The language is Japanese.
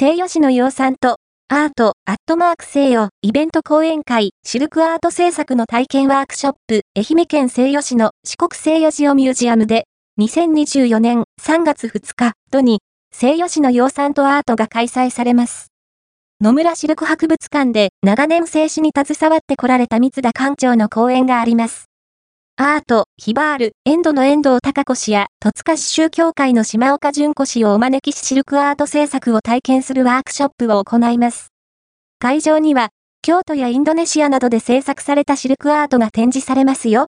西予市の養蚕とアート、アットマーク西予、イベント講演会、シルクアート制作の体験ワークショップ、愛媛県西予市の四国西予ジオミュージアムで、2024年3月2日、土に、西予市の養蚕とアートが開催されます。野村シルク博物館で長年静止に携わってこられた三田館長の講演があります。アート、ヒバール、エンドの遠藤隆子氏や、戸塚市宗教会の島岡淳子氏をお招きしシルクアート制作を体験するワークショップを行います。会場には、京都やインドネシアなどで制作されたシルクアートが展示されますよ。